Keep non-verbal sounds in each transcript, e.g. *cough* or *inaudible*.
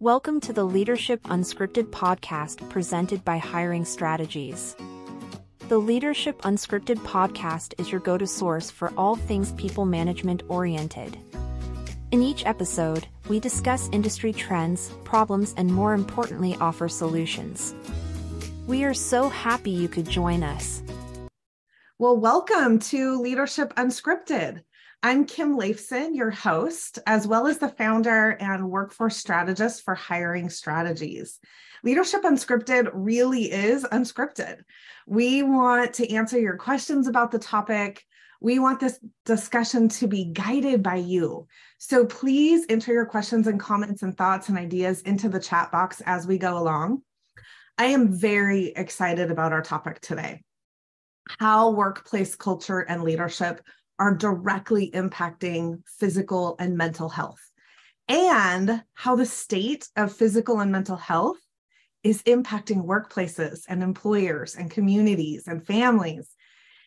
Welcome to the Leadership Unscripted podcast presented by Hiring Strategies. The Leadership Unscripted podcast is your go to source for all things people management oriented. In each episode, we discuss industry trends, problems, and more importantly, offer solutions. We are so happy you could join us. Well, welcome to Leadership Unscripted. I'm Kim Leifson, your host, as well as the founder and workforce strategist for Hiring Strategies. Leadership Unscripted really is unscripted. We want to answer your questions about the topic. We want this discussion to be guided by you. So please enter your questions and comments and thoughts and ideas into the chat box as we go along. I am very excited about our topic today how workplace culture and leadership are directly impacting physical and mental health, and how the state of physical and mental health is impacting workplaces and employers and communities and families,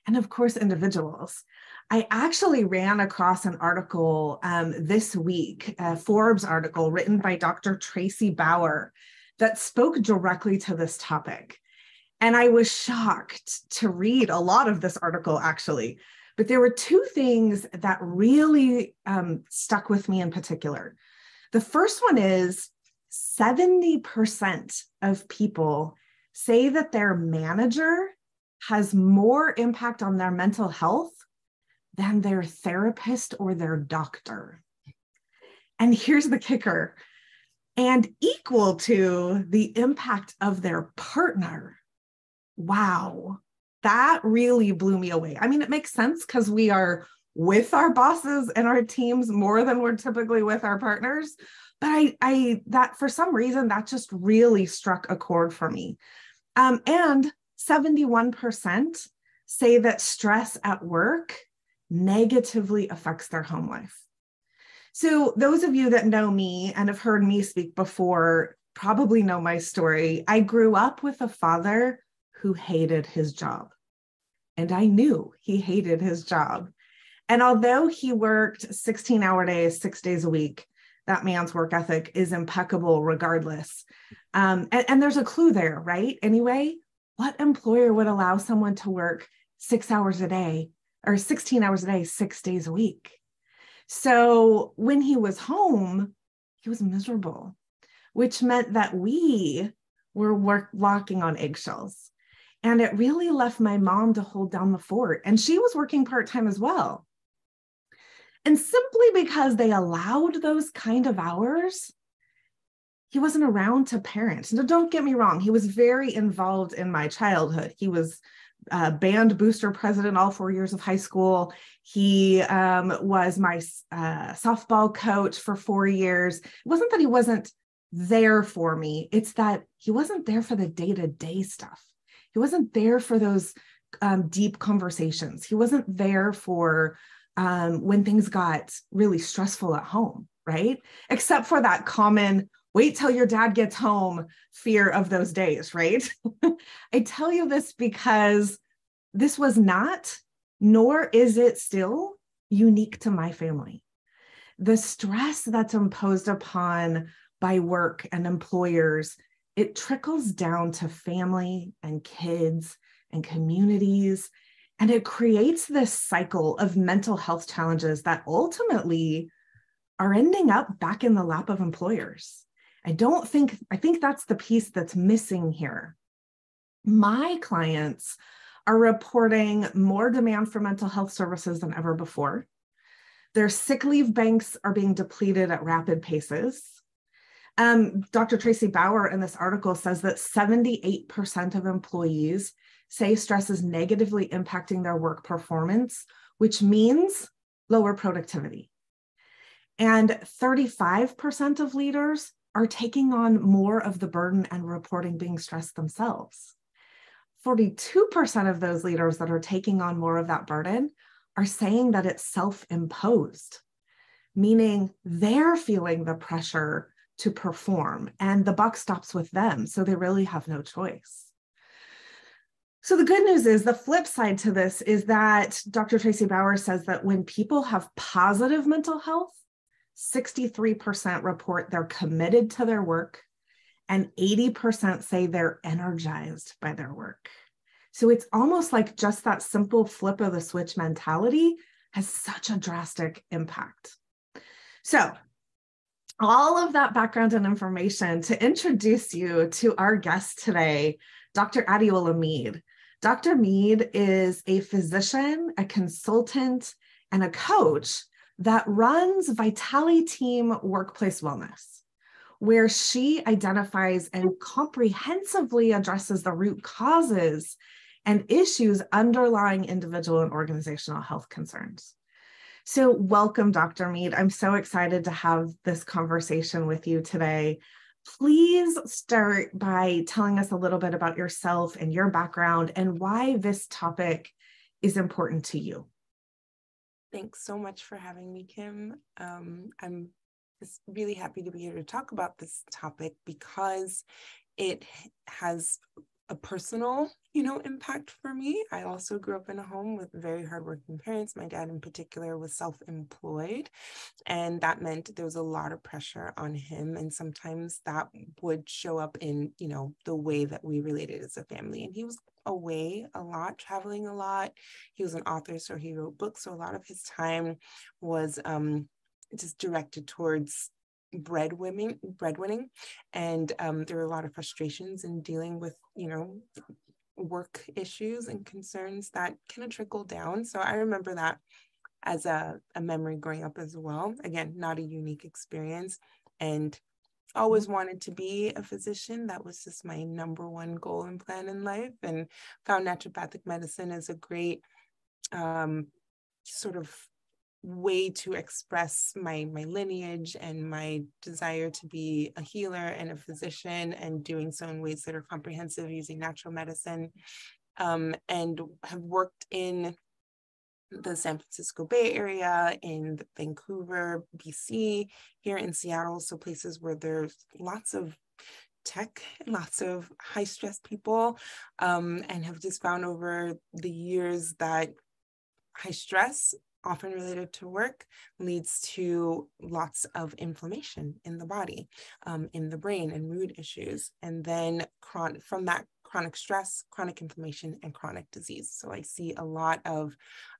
and of course, individuals. I actually ran across an article um, this week, a Forbes article written by Dr. Tracy Brower that spoke directly to this topic. And I was shocked to read a lot of this article, actually. But there were two things that really um, stuck with me in particular. The first one is 70% of people say that their manager has more impact on their mental health than their therapist or their doctor. And here's the kicker and equal to the impact of their partner wow, that really blew me away. I mean, it makes sense because we are with our bosses and our teams more than we're typically with our partners. But I, I that for some reason that just really struck a chord for me. Um, and 71% say that stress at work negatively affects their home life. So, those of you that know me and have heard me speak before probably know my story. I grew up with a father who hated his job. And I knew he hated his job. And although he worked 16 hour days, six days a week, that man's work ethic is impeccable regardless. Um, and, and there's a clue there, right? Anyway, what employer would allow someone to work six hours a day or 16 hours a day, six days a week? So when he was home, he was miserable, which meant that we were work, walking on eggshells. And it really left my mom to hold down the fort. And she was working part time as well. And simply because they allowed those kind of hours, he wasn't around to parent. Now, don't get me wrong, he was very involved in my childhood. He was uh, band booster president all four years of high school. He um, was my uh, softball coach for four years. It wasn't that he wasn't there for me, it's that he wasn't there for the day to day stuff. He wasn't there for those um, deep conversations. He wasn't there for um, when things got really stressful at home, right? Except for that common wait till your dad gets home fear of those days, right? *laughs* I tell you this because this was not, nor is it still unique to my family. The stress that's imposed upon by work and employers it trickles down to family and kids and communities. And it creates this cycle of mental health challenges that ultimately are ending up back in the lap of employers. I don't think, I think that's the piece that's missing here. My clients are reporting more demand for mental health services than ever before. Their sick leave banks are being depleted at rapid paces. Um, Dr. Tracy Brower in this article says that 78% of employees say stress is negatively impacting their work performance, which means lower productivity. And 35% of leaders are taking on more of the burden and reporting being stressed themselves. 42% of those leaders that are taking on more of that burden are saying that it's self imposed, meaning they're feeling the pressure to perform and the buck stops with them so they really have no choice so the good news is the flip side to this is that dr tracy brower says that when people have positive mental health 63% report they're committed to their work, and 80% say they're energized by their work. So it's almost like just that simple flip of the switch mentality has such a drastic impact. So, all of that background and information to introduce you to our guest today, Dr. Adiola Mead. Dr. Mead is a physician, a consultant, and a coach that runs Vitality Team Workplace Wellness, where she identifies and comprehensively addresses the root causes and issues underlying individual and organizational health concerns. So, welcome, Dr. Mead. I'm so excited to have this conversation with you today. Please start by telling us a little bit about yourself and your background and why this topic is important to you. Thanks so much for having me, Kim. Um, I'm just really happy to be here to talk about this topic because it has a personal, you know, impact for me. I also grew up in a home with very hardworking parents. My dad, in particular, was self employed. And that meant there was a lot of pressure on him. And sometimes that would show up in, you know, the way that we related as a family. And he was away a lot, traveling a lot. He was an author, so he wrote books. So a lot of his time was um, just directed towards breadwinning breadwinning. And um, there are a lot of frustrations in dealing with you know work issues and concerns that kind of trickle down. So i remember that as a, a memory growing up as well. Again not a unique experience. And always mm-hmm. wanted to be a physician. That was just my number one goal and plan in life. And found naturopathic medicine as a great um, sort of way to express my my lineage and my desire to be a healer and a physician and doing so in ways that are comprehensive using natural medicine um, and have worked in the San Francisco Bay Area, in Vancouver, BC, here in Seattle, so places where there's lots of tech, lots of high stress people, um, and have just found over the years that high stress often related to work, leads to lots of inflammation in the body, um, in the brain, and mood issues. And then chron- from that chronic stress, chronic inflammation, and chronic disease. So I see a lot of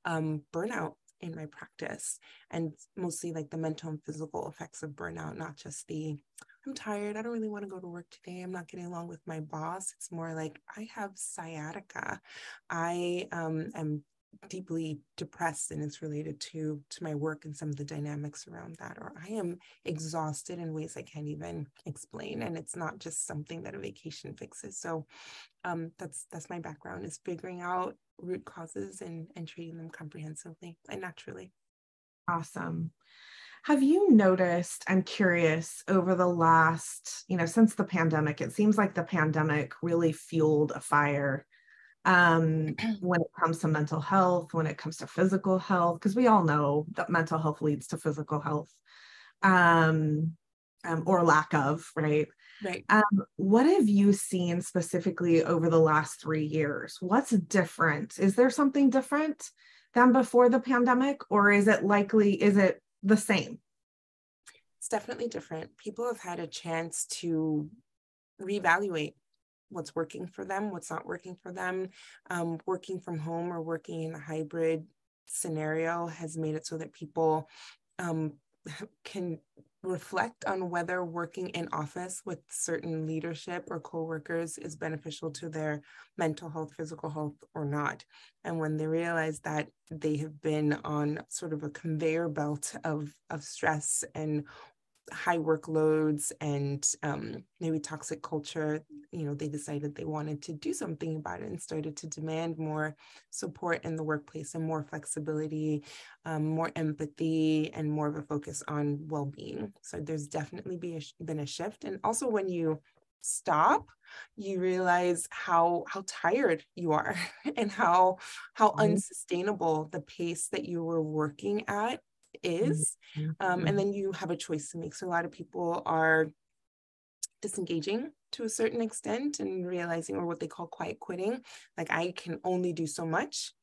um, burnout in my practice and mostly like the mental and physical effects of burnout, not just the I'm tired. I don't really want to go to work today. I'm not getting along with my boss. It's more like I have sciatica. I um, am deeply depressed and it's related to to my work and some of the dynamics around that or i am exhausted in ways i can't even explain and it's not just something that a vacation fixes. So um that's that's my background is figuring out root causes and and treating them comprehensively and naturally. Awesome. Have you noticed i'm curious over the last you know since the pandemic it seems like the pandemic really fueled a fire um, *clears throat* when it comes to mental health, when it comes to physical health, because we all know that mental health leads to physical health um, um, or lack of, right? Right. Um, what have you seen specifically over the last three years? What's different? Is there something different than before the pandemic, or is it likely, is it the same? It's definitely different. People have had a chance to reevaluate what's working for them, what's not working for them. Um, working from home or working in a hybrid scenario has made it so that people um, *laughs* can reflect on whether working in office with certain leadership or coworkers is beneficial to their mental health, physical health, or not. And when they realize that they have been on sort of a conveyor belt of, of stress and high workloads and um, maybe toxic culture, you know, they decided they wanted to do something about it and started to demand more support in the workplace and more flexibility, um, more empathy, and more of a focus on well-being. So there's definitely be a, been a shift. And also when you stop you realize how how tired you are *laughs* and how how mm-hmm. unsustainable the pace that you were working at is. Um, and mm-hmm. then you have a choice to make. So a lot of people are disengaging to a certain extent and realizing or what they call quiet quitting like i can only do so much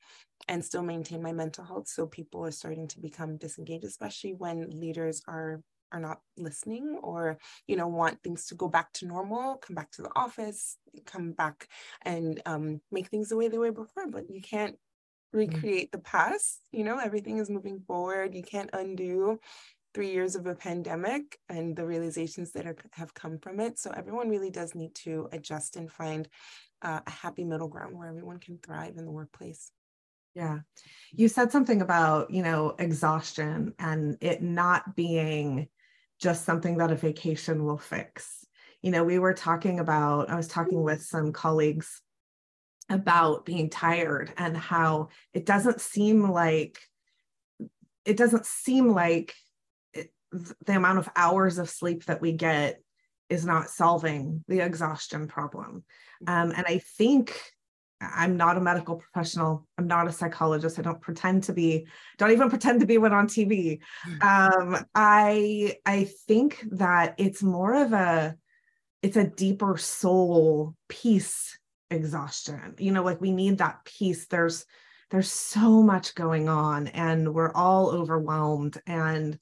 and still maintain my mental health so people are starting to become disengaged especially when leaders are are not listening or you know want things to go back to normal come back to the office come back and um, make things the way they were before but you can't. Recreate the past you know everything is moving forward. You can't undo three years of a pandemic and the realizations that are, have come from it. So everyone really does need to adjust and find uh, a happy middle ground where everyone can thrive in the workplace. Yeah. You said something about, you know, exhaustion and it not being just something that a vacation will fix. You know, we were talking about, I was talking with some colleagues about being tired and how it doesn't seem like it doesn't seem like it, the amount of hours of sleep that we get is not solving the exhaustion problem. Mm-hmm. Um, and I think I'm not a medical professional. I'm not a psychologist. I don't pretend to be, don't even pretend to be one on TV. Hmm. Um, I I think that it's more of a it's a deeper soul peace exhaustion. You know, like we need that peace. There's there's so much going on and we're all overwhelmed. And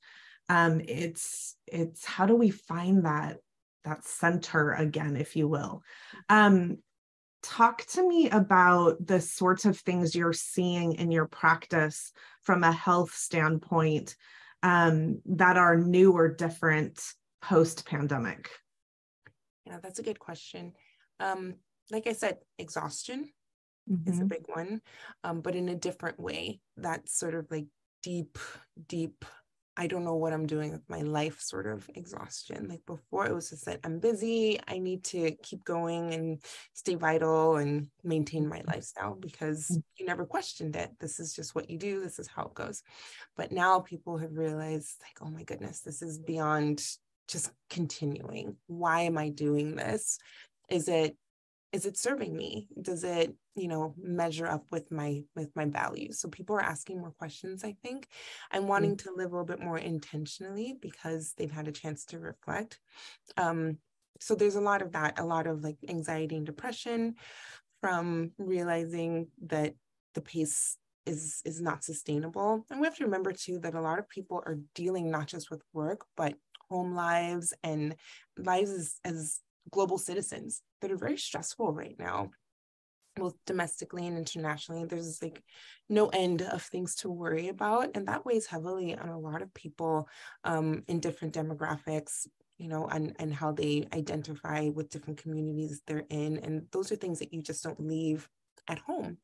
um it's it's how do we find that that center again, if you will. Um, talk to me about the sorts of things you're seeing in your practice from a health standpoint um, that are new or different post pandemic. Yeah, that's a good question. Um, like I said, exhaustion mm-hmm. is a mm-hmm. big one, um, but in a different way. That's sort of like deep, deep I don't know what I'm doing with my life sort of exhaustion. Like before, it was just that I'm busy. I need to keep going and stay vital and maintain my lifestyle because mm. you never questioned it. This is just what you do, this is how it goes. But now people have realized, like, oh my goodness, this is beyond just continuing. Why am I doing this? Is it is it serving me? Does it you know measure up with my with my values? So people are asking more questions i think. I'm wanting mm-hmm. to live a little bit more intentionally because they've had a chance to reflect. Um so there's a lot of that a lot of like anxiety and depression from realizing that the pace is is not sustainable. And we have to remember too that a lot of people are dealing not just with work but home lives and lives as, as global citizens that are very stressful right now both domestically and internationally. There's like no end of things to worry about and that weighs heavily on a lot of people um, in different demographics you know and and how they identify with different communities they're in and those are things that you just don't leave at home.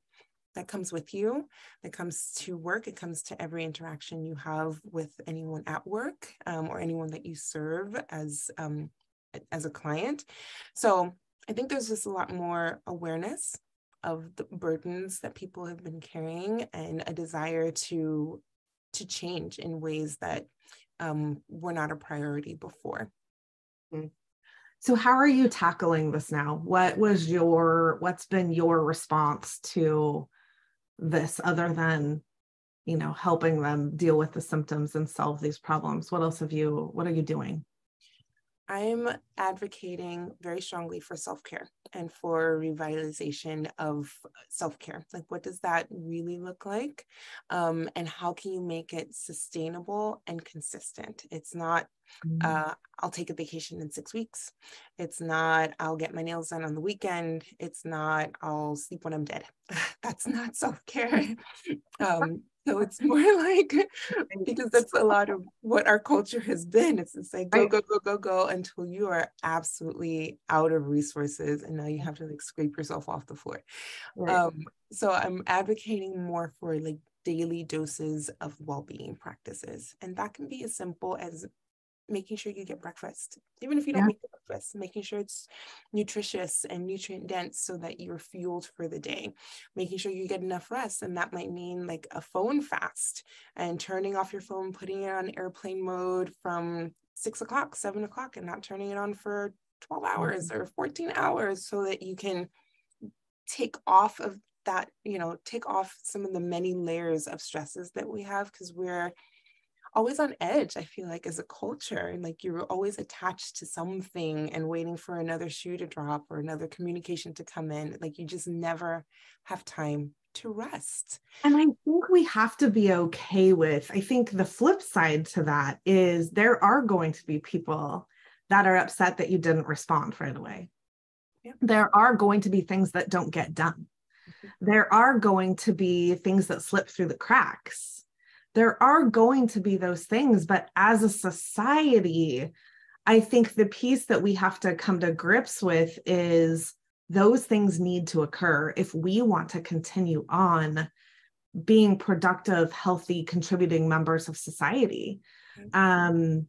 That comes with you that comes to work it comes to every interaction you have with anyone at work um, or anyone that you serve as um, as a client. So I think there's just a lot more awareness of the burdens that people have been carrying and a desire to to change in ways that um, were not a priority before. Hmm. So how are you tackling this now? What was your what's been your response to this other than you know helping them deal with the symptoms and solve these problems? What else have you what are you doing? I'm advocating very strongly for self care and for revitalization of self care. Like, what does that really look like? Um, and how can you make it sustainable and consistent? It's not, mm-hmm. uh, I'll take a vacation in six weeks. It's not, I'll get my nails done on the weekend. It's not, I'll sleep when I'm dead. *laughs* That's not self care. *laughs* um, so it's *laughs* more like because that's a lot of what our culture has been. It's just like go, go, go, go, go until you are absolutely out of resources and now you have to like scrape yourself off the floor. Right. Um, so I'm advocating more for like daily doses of well-being practices. And that can be as simple as making sure you get breakfast, even if you don't yeah. make breakfast, making sure it's nutritious and nutrient dense so that you're fueled for the day, making sure you get enough rest. And that might mean like a phone fast and turning off your phone, putting it on airplane mode from six o'clock, seven o'clock, and not turning it on for 12 hours or 14 hours so that you can take off of that, you know, take off some of the many layers of stresses that we have because we're always on edge i feel like as a culture and like you're always attached to something and waiting for another shoe to drop or another communication to come in like you just never have time to rest and i think we have to be okay with i think the flip side to that is there are going to be people that are upset that you didn't respond right away yeah. there are going to be things that don't get done mm-hmm. there are going to be things that slip through the cracks there are going to be those things but as a society i think the piece that we have to come to grips with is those things need to occur if we want to continue on being productive healthy contributing members of society mm-hmm. um,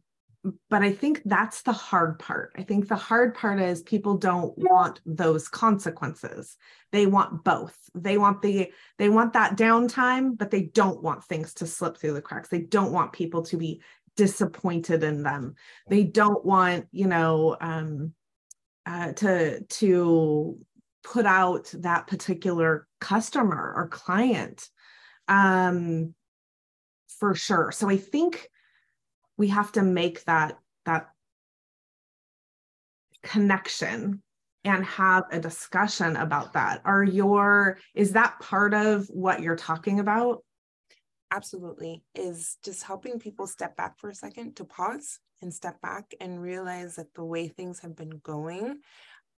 but I think that's the hard part. I think the hard part is people don't want those consequences. They want both. They want the they want that downtime, but they don't want things to slip through the cracks. They don't want people to be disappointed in them. They don't want, you know, um, uh, to to put out that particular customer or client um, for sure. So I think we have to make that that connection and have a discussion about that are your is that part of what you're talking about absolutely is just helping people step back for a second to pause and step back and realize that the way things have been going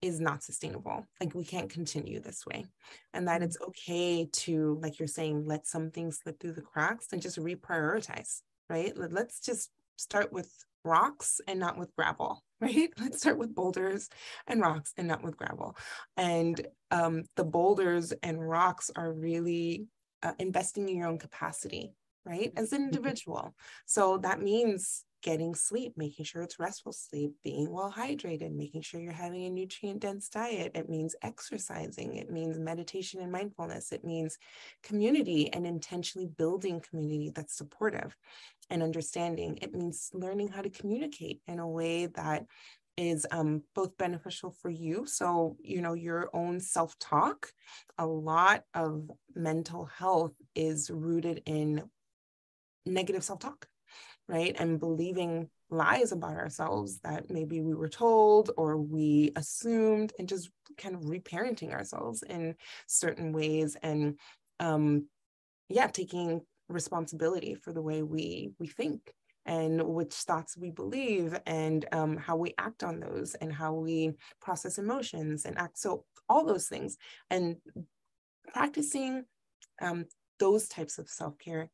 is not sustainable. Like we can't continue this way. And that it's okay to, like you're saying, let some things slip through the cracks and just reprioritize, right? Let's just start with rocks and not with gravel, *laughs* right? Let's start with boulders and rocks and not with gravel. And um, the boulders and rocks are really uh, investing in your own capacity, right? As an mm-hmm. individual. So that means getting sleep, making sure it's restful sleep, being well hydrated, making sure you're having a nutrient dense diet. It means exercising, it means meditation and mindfulness, it means community and intentionally building community that's supportive and understanding. It means learning how to communicate in a way that is um, both beneficial for you. So, you know, your own self talk, a lot of mental health is rooted in negative self talk right? And believing lies about ourselves that maybe we were told or we assumed, and just kind of reparenting ourselves in certain ways. And um, yeah, taking responsibility for the way we we think and which thoughts we believe and um, how we act on those and how we process emotions and act so all those things and practicing um, those types of self-care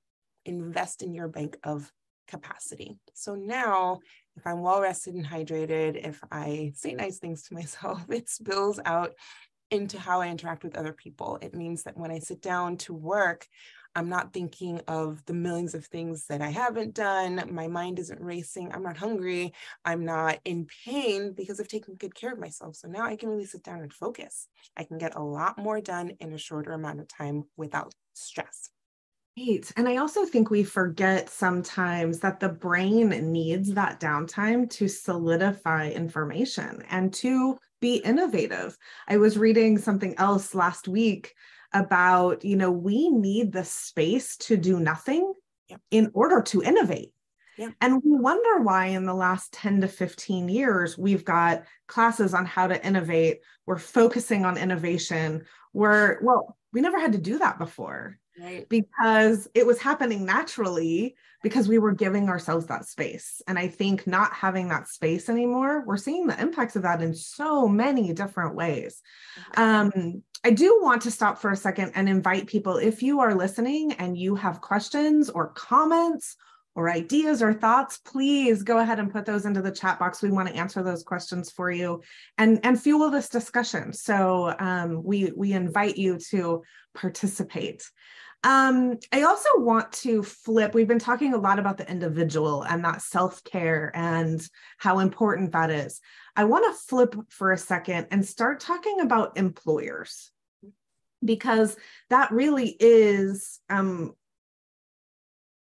invest in your bank of capacity. So now, if I'm well rested and hydrated, if I say nice things to *laughs* myself, it spills out into how I interact with other people. It means that when I sit down to work, I'm not thinking of the millions of things that I haven't done. My mind isn't racing. I'm not hungry. I'm not in pain because I've taken good care of myself. So now I can really sit down and focus. I can get a lot more done in a shorter amount of time without stress. Right. And I also think we forget sometimes that the brain needs that downtime to solidify information and to be innovative. I was reading something else last week about, you know, we need the space to do nothing yep. in order to innovate. Yeah. And we wonder why in the last 10 to 15 years, we've got classes on how to innovate. We're focusing on innovation. We're, well, we never had to do that before right. because it was happening naturally because we were giving ourselves that space. And I think not having that space anymore, we're seeing the impacts of that in so many different ways. Um, I do want to stop for a second and invite people if you are listening and you have questions or comments or ideas or thoughts, please go ahead and put those into the chat box. We want to answer those questions for you and, and fuel this discussion. So um, we, we invite you to participate. Um, I also want to flip. We've been talking a lot about the individual and that self care and how important that is. I want to flip for a second and start talking about employers because that really is um,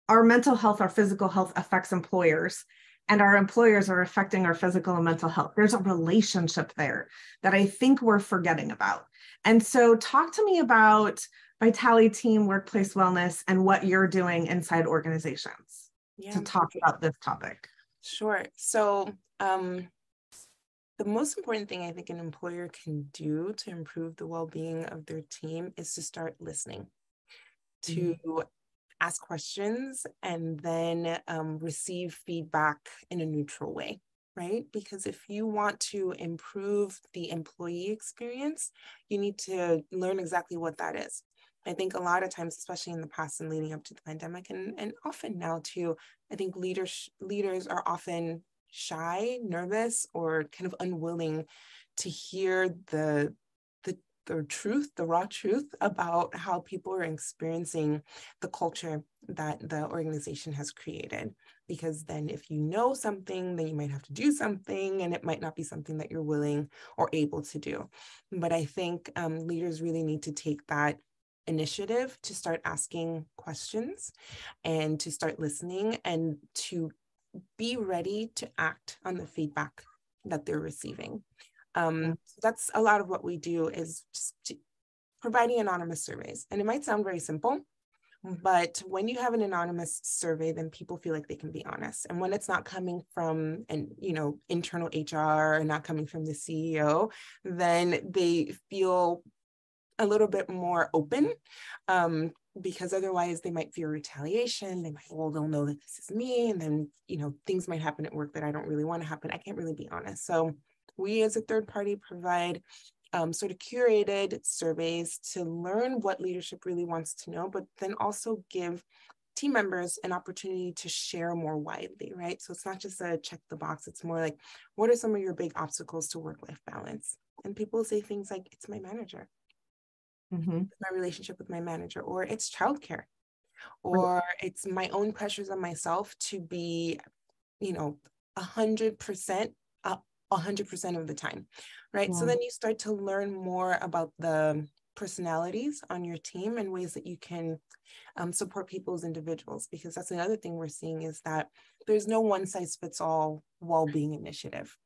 our mental health, our physical health affects employers and our employers are affecting our physical and mental health. There's a relationship there that I think we're forgetting about. And so, talk to me about Vitality Team Workplace Wellness and what you're doing inside organizations. yeah. to talk about this topic. Sure. So, um, the most important thing I think an employer can do to improve the well being of their team is to start listening, to mm-hmm. ask questions, and then um, receive feedback in a neutral way right? Because if you want to improve the employee experience, you need to learn exactly what that is. I think a lot of times, especially in the past and leading up to the pandemic, and, and often now too, I think leaders leaders are often shy, nervous, or kind of unwilling to hear the the the truth, the raw truth about how people are experiencing the culture that the organization has created. Because then, if you know something, then you might have to do something, and it might not be something that you're willing or able to do. But I think um, leaders really need to take that initiative to start asking questions and to start listening and to be ready to act on the feedback that they're receiving. Um, so that's a lot of what we do is just providing anonymous surveys. And it might sound very simple, but when you have an anonymous survey, then people feel like they can be honest. And when it's not coming from an, you know, internal HR and not coming from the CEO, then they feel a little bit more open um, because otherwise they might fear retaliation. They might, well, they'll know that this is me. And then, you know, things might happen at work that I don't really want to happen. I can't really be honest. So we as a third party provide um, sort of curated surveys to learn what leadership really wants to know, but then also give team members an opportunity to share more widely, right? So it's not just a check the box, it's more like, what are some of your big obstacles to work life balance? And people say things like, it's my manager mm-hmm. my relationship with my manager, or it's childcare, or right. it's my own pressures on myself to be, you know, a hundred percent up a hundred percent of the time, right? Yeah. So then you start to learn more about the personalities on your team and ways that you can um, support people as individuals because that's another thing we're seeing is that there's no one size fits all well-being initiative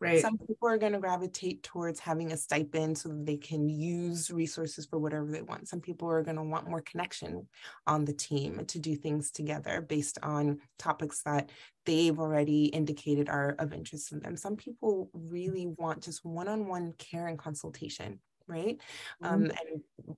Right. Some people are going to gravitate towards having a stipend so that they can use resources for whatever they want. Some people are going to want more connection on the team to do things together based on topics that they've already indicated are of interest to them. Some people really want just one on one care and consultation, right? Mm-hmm. Um, and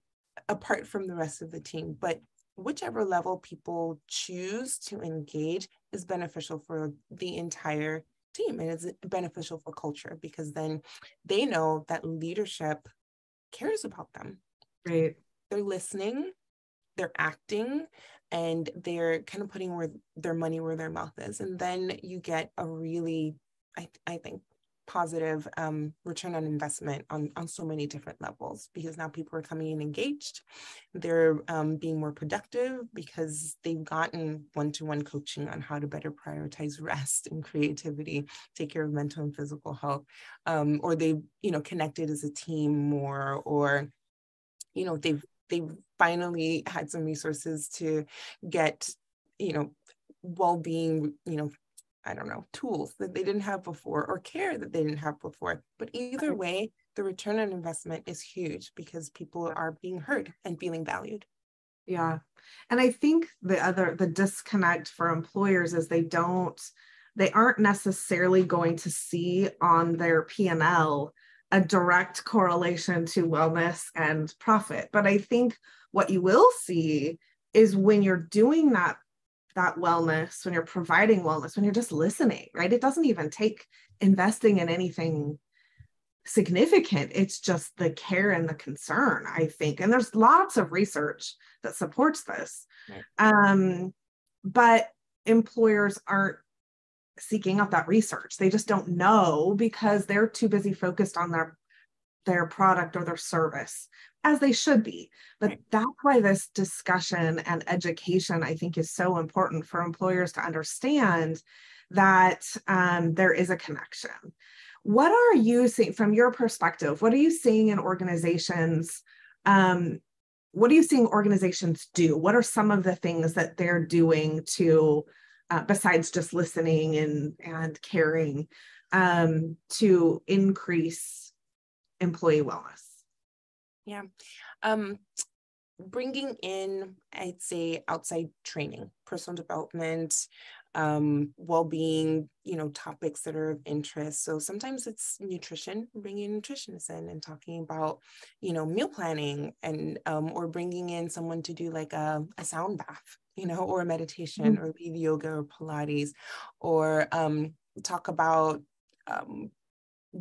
apart from the rest of the team. But whichever level people choose to engage is beneficial for the entire team and it's beneficial for culture because then they know that leadership cares about them. Right. They're listening, they're acting, and they're kind of putting where their money where their mouth is. And then you get a really, I, I think, positive um, return on investment on, on so many different levels because now people are coming in engaged. They're um, being more productive because they've gotten one to one coaching on how to better prioritize rest and creativity, take care of mental and physical health, um, or they've you know connected as a team more, or you know they've they've finally had some resources to get you know well-being you know I don't know, tools that they didn't have before or care that they didn't have before. But either way, the return on investment is huge because people are being heard and feeling valued. Yeah. And I think the other, the disconnect for employers is they don't, they aren't necessarily going to see on their P&L a direct correlation to wellness and profit. But I think what you will see is when you're doing that that wellness, when you're providing wellness, when you're just listening, right? It doesn't even take investing in anything significant. It's just the care and the concern, I think. And there's lots of research that supports this. Right. Um, but employers aren't seeking out that research. They just don't know because they're too busy focused on their their product or their service as they should be. But that's why this discussion and education, I think, is so important for employers to understand that um, there is a connection. What are you seeing from your perspective? What are you seeing in organizations? Um, what are you seeing organizations do? What are some of the things that they're doing to, uh, besides just listening and and caring, um, to increase employee wellness? Yeah. Um, bringing in, I'd say, outside training, personal development, um, well-being you know topics that are of interest so sometimes it's nutrition bringing nutritionists in and talking about you know meal planning and um, or bringing in someone to do like a, a sound bath you know or a meditation mm-hmm. or lead yoga or pilates or um, talk about um,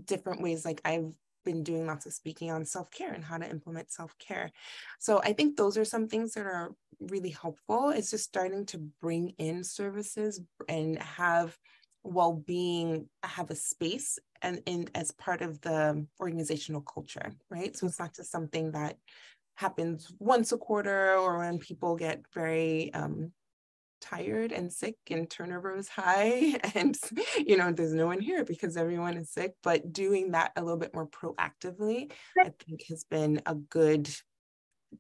different ways like i've been doing lots of speaking on self-care and how to implement self-care. So i think those are some things that are really helpful. It's just starting to bring in services and have well-being have a space and in as part of the organizational culture right? So it's not just something that happens once a quarter or when people get very um, tired and sick and turnover is high *laughs* and you know there's no one here because everyone is sick but doing that a little bit more proactively i think has been a good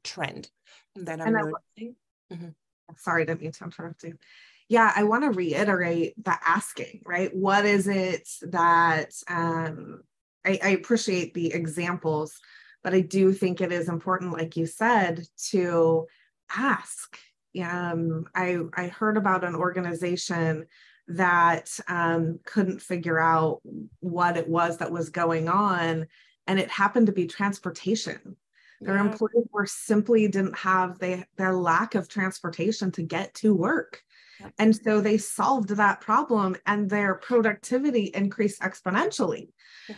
trend that i'm noticing mm-hmm. sorry i didn't mean to interrupt you. Yeah i want to reiterate the asking right? What is it that um, I, I appreciate the examples but i do think it is important like you said to ask um, I, I heard about an organization that um, couldn't figure out what it was that was going on. And it happened to be transportation. Their yeah. employees were simply didn't have they their lack of transportation to get to work. And so they solved that problem and their productivity increased exponentially.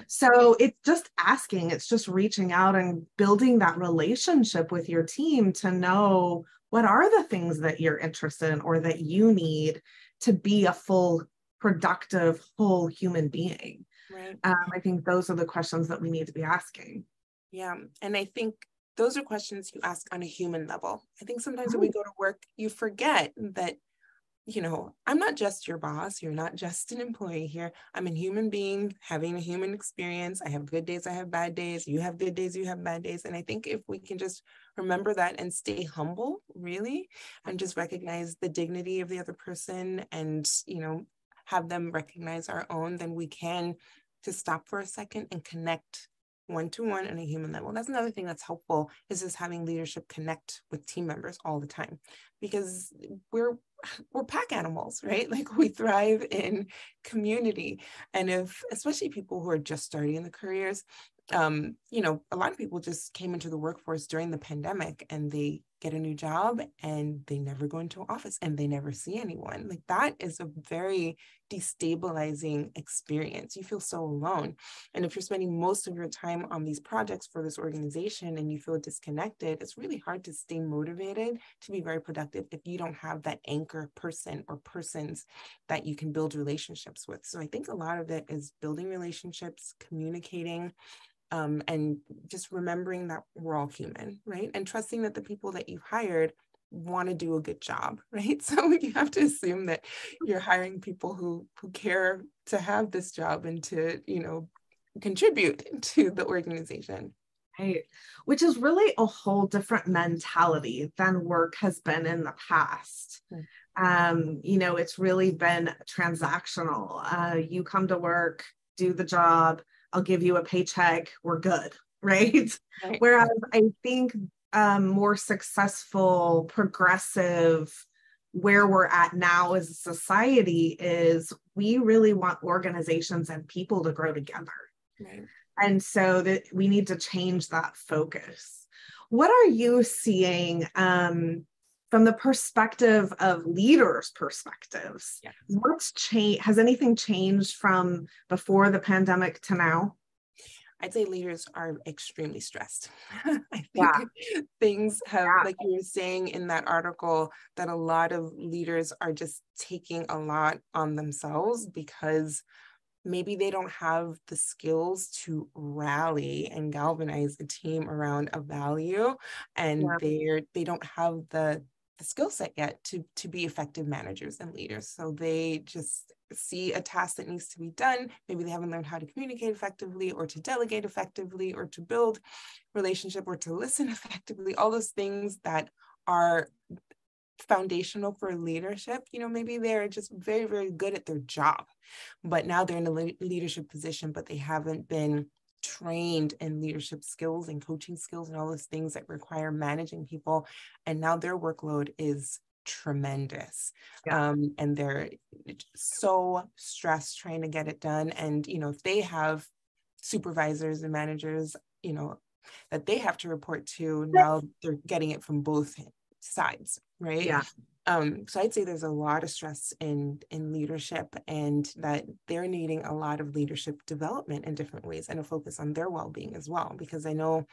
So it's just asking, it's just reaching out and building that relationship with your team to know what are the things that you're interested in or that you need to be a full productive whole human being right um, i think those are the questions that we need to be asking yeah and i think those are questions you ask on a human level i think sometimes when we go to work you forget that you know, I'm not just your boss. You're not just an employee here. I'm a human being having a human experience. I have good days, I have bad days. You have good days, you have bad days. And I think if we can just Mm-hmm. remember that and stay humble, really, and just recognize the dignity of the other person and, you know, have them recognize our own, then we can just stop for a second and connect one to one on a human level. That's another thing that's helpful is just having leadership connect with team members all the time because we're we're pack animals, right? *laughs* Like we thrive in community. And if especially people who are just starting in the careers, um, you know, a lot of people just came into the workforce during the pandemic and they get a new job and they never go into an office and they never see anyone. Like that is a very destabilizing experience. You feel so alone. And if you're spending most of your time on these projects for this organization and you feel disconnected, it's really hard to stay motivated to be very productive if you don't have that anchor person or persons that you can build relationships with. So I think a lot of it is building relationships, communicating um, and just remembering that we're all human, right? And trusting that the people that you've hired want to do a good job, *laughs* right? So you have to assume that you're hiring people who who care to have this job and to, you know, contribute to the organization. Right. Which is really a whole different mentality than work has been in the past. Mm. Um, you know, it's really been transactional. Uh, you come to work, do the job, I'll give you a paycheck, we're good, *laughs* right? right. Whereas I think um, more successful, progressive, where we're at now as a society is we really want organizations and people to grow together. Right. And so that we need to change that focus. What are you seeing um, from the perspective of leaders' perspectives, yes. what's changed? Has anything changed from before the pandemic to now? I'd say leaders are extremely stressed. *laughs* I think yeah. things have, yeah. like you were saying in that article, that a lot of leaders are just taking a lot on themselves because maybe they don't have the skills to rally and galvanize a team around a value and yeah. they're they don't have the the skill set yet to to be effective managers and leaders. So they just see a task that needs to be done. Maybe they haven't learned how to communicate effectively or to delegate effectively or to build relationship or to listen *laughs* effectively all those things that are foundational for leadership. You know maybe they're just very very good at their job but now they're in a leadership position but they haven't been trained in leadership skills and coaching skills and all those things that require managing people and now their workload is tremendous yeah. um, and they're so stressed trying to get it done and you know if they have supervisors and managers you know that they have to report to now they're getting it from both sides right? Yeah um so i'd say there's a lot of stress in in leadership and that they're needing a lot of leadership development in different ways and a focus on their well-being as well because i know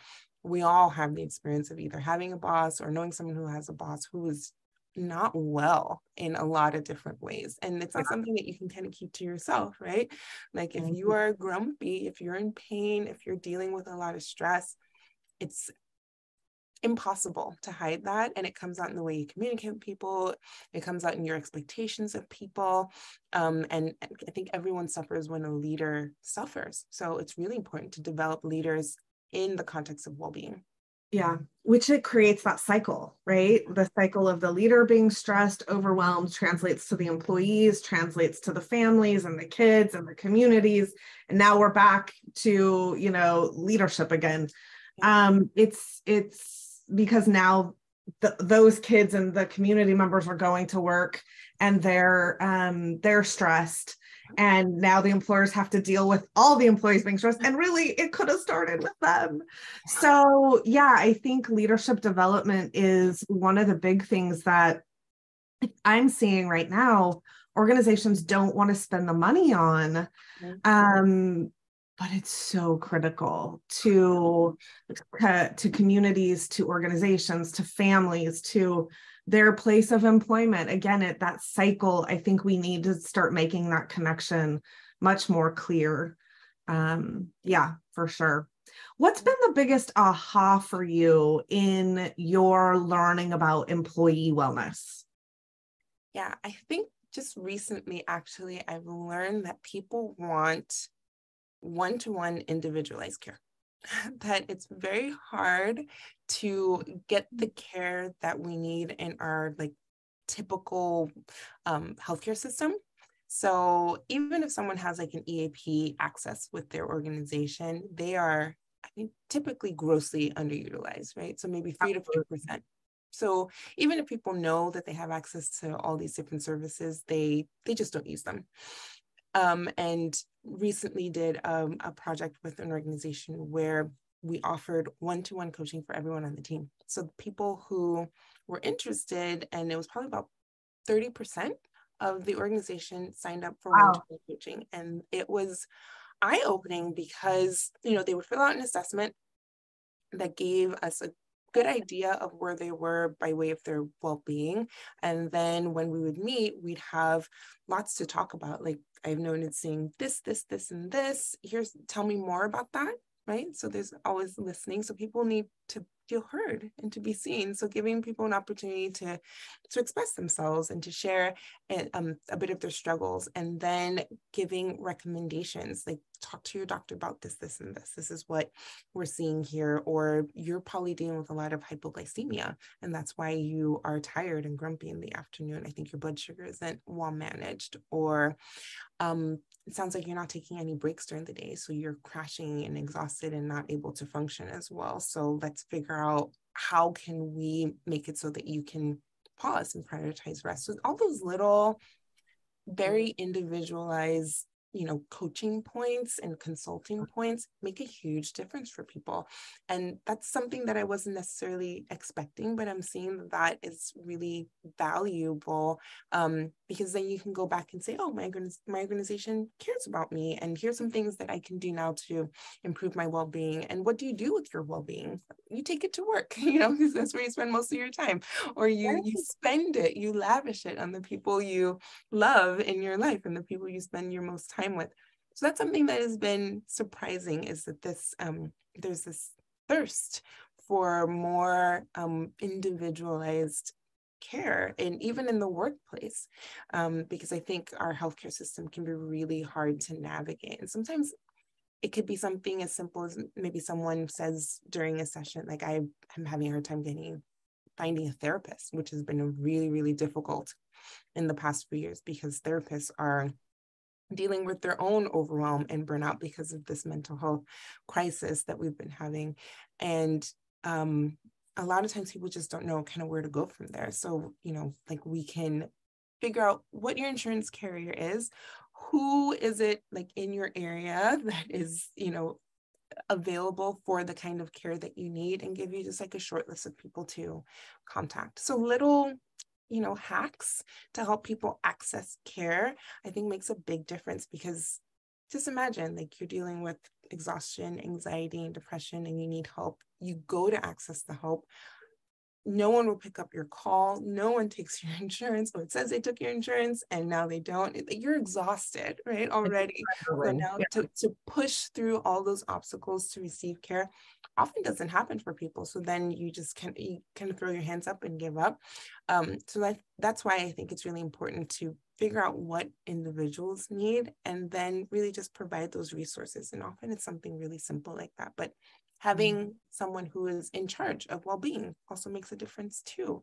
we all have the experience of either having a boss or knowing someone who has a boss who is not well in a lot of different ways. And it's not something that you can kind of keep to yourself, right? Like if you mm-hmm. are grumpy, if you're in pain, if you're dealing with a lot of stress, it's impossible to hide that and it comes out in the way you communicate with people it comes out in your expectations of people um, and i think everyone suffers when a leader suffers so it's really important to develop leaders in the context of well-being yeah, which it creates that cycle, right? The cycle of the leader being stressed, overwhelmed, translates to the employees, translates to the families and the kids and the communities. And now we're back to, you know, leadership again. Um, it's it's because now the, those kids and the community members are going to work and they're um, they're stressed. And now the employers have to deal with all the employees being stressed. And really it could have started with them. So yeah i think leadership development is one of the big things that i'm seeing right now organizations don't want to spend the money on. Um, but it's so critical to to communities to organizations to families to their place of employment. Again at that cycle i think we need to start making that connection much more clear. Um yeah for sure. What's been the biggest aha for you in your learning about employee wellness? Yeah i think just recently actually i've learned that people want one-to-one individualized care *laughs* that it's very hard to get the care that we need in our like typical um, healthcare system. So even if someone has like an EAP access with their organization, they are I mean, typically grossly underutilized, right? So maybe three to four percent. So even if people know that they have access to all these different services, they they just don't use them. Um, and recently did um, a project with an organization where we offered one-to-one coaching for everyone on the team. So people who were interested, and it was probably about 30% of the organization signed up for wow. one-to-one coaching. And it was eye-opening because, you know, they would fill out an assessment that gave us a good idea of where they were by way of their well-being and then when we would meet we'd have lots to talk about like i've noticed seeing this this this and this. Here's tell me more about that right? So there's always listening so people need to feel heard and to be seen. So giving people an opportunity to to express themselves and to share a, um, a bit of their struggles, and then giving recommendations like talk to your doctor about this, this, and this. This is what we're seeing here, or you're probably dealing with a lot of hypoglycemia, and that's why you are tired and grumpy in the afternoon. I think your blood sugar isn't well managed, or um, it sounds like you're not taking any breaks during the day. So you're crashing and exhausted and not able to function as well. So let's figure out how can we make it so that you can pause and prioritize rest. So all those little, very mm-hmm. individualized you know coaching points and consulting points make a huge difference for people. And that's something that i wasn't necessarily expecting but i'm seeing that, that is really valuable um, because then you can go back and say oh my, my organization cares about me and here's some things that i can do now to improve my well-being and what do you do with your well-being? You take it to work *laughs* you know because that's where you spend most of your time. Or you you spend it you lavish it on the people you love in your life and the people you spend your most time with. So that's something that has been surprising is that this um, there's this thirst for more um, individualized care and even in the workplace um, because i think our healthcare system can be really hard to navigate and sometimes it could be something as simple as maybe someone says during a session like i am having a hard time getting finding a therapist which has been really really difficult in the past few years because therapists are dealing with their own overwhelm and burnout because of this mental health crisis that we've been having. And um, a lot of times people just don't know kind of where to go from there. So, you know, like we can figure out what your insurance carrier is, who is it like in your area *laughs* that is, you know, available for the kind of care that you need and give you just like a short list of people to contact. So little you know hacks to help people access care i think makes a big difference because just imagine like you're dealing with exhaustion anxiety and depression and you need help. You go to access the help no one will pick up your call. No one takes your *laughs* insurance. or it says they took your insurance and now they don't. You're exhausted, right? Already. So now yeah. to, to push through all those obstacles to receive care often doesn't happen for people. So then you just can you of throw your hands up and give up. Um, so that, that's why I think it's really important to figure out what individuals need and then really just provide those resources. And often it's something really simple like that. But having mm-hmm. someone who is in charge of well-being also makes a difference too.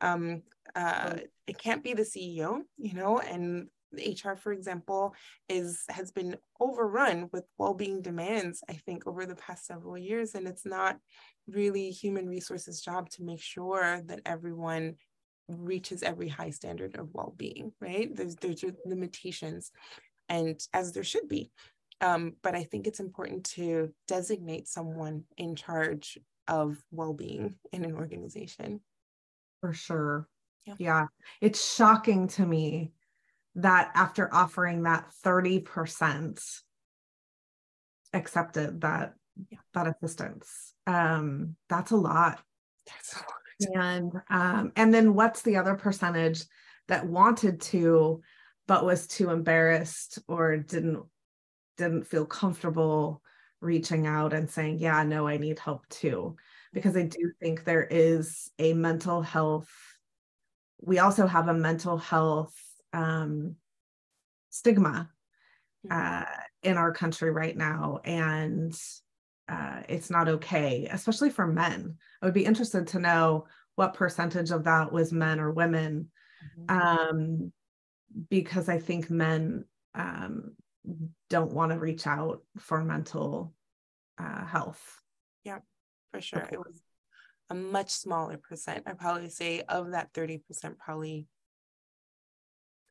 Um, uh, it can't be the ceo you know and hr for example is has been overrun with well-being demands i think over the past several years and it's not really human resources job to make sure that everyone reaches every high standard of well-being right? There's there's limitations and as there should be um, but I think it's important to designate someone in charge of well-being in an organization. For sure. Yeah. yeah. It's shocking to me that after offering that 30% accepted that yeah. that assistance. Um, that's a lot. That's a lot. And um, and then what's the other percentage that wanted to but was too embarrassed or didn't didn't feel comfortable reaching out and saying, Yeah, no, I need help too. Because I do think there is a mental health, we also have a mental health um, stigma mm-hmm. uh, in our country right now. And uh, it's not okay, especially for men. I would be interested to know what percentage of that was men or women, mm-hmm. um, because I think men um, don't want to reach out for mental uh, health. Yeah, for sure. It was a much smaller percent. I'd probably say of that 30%, probably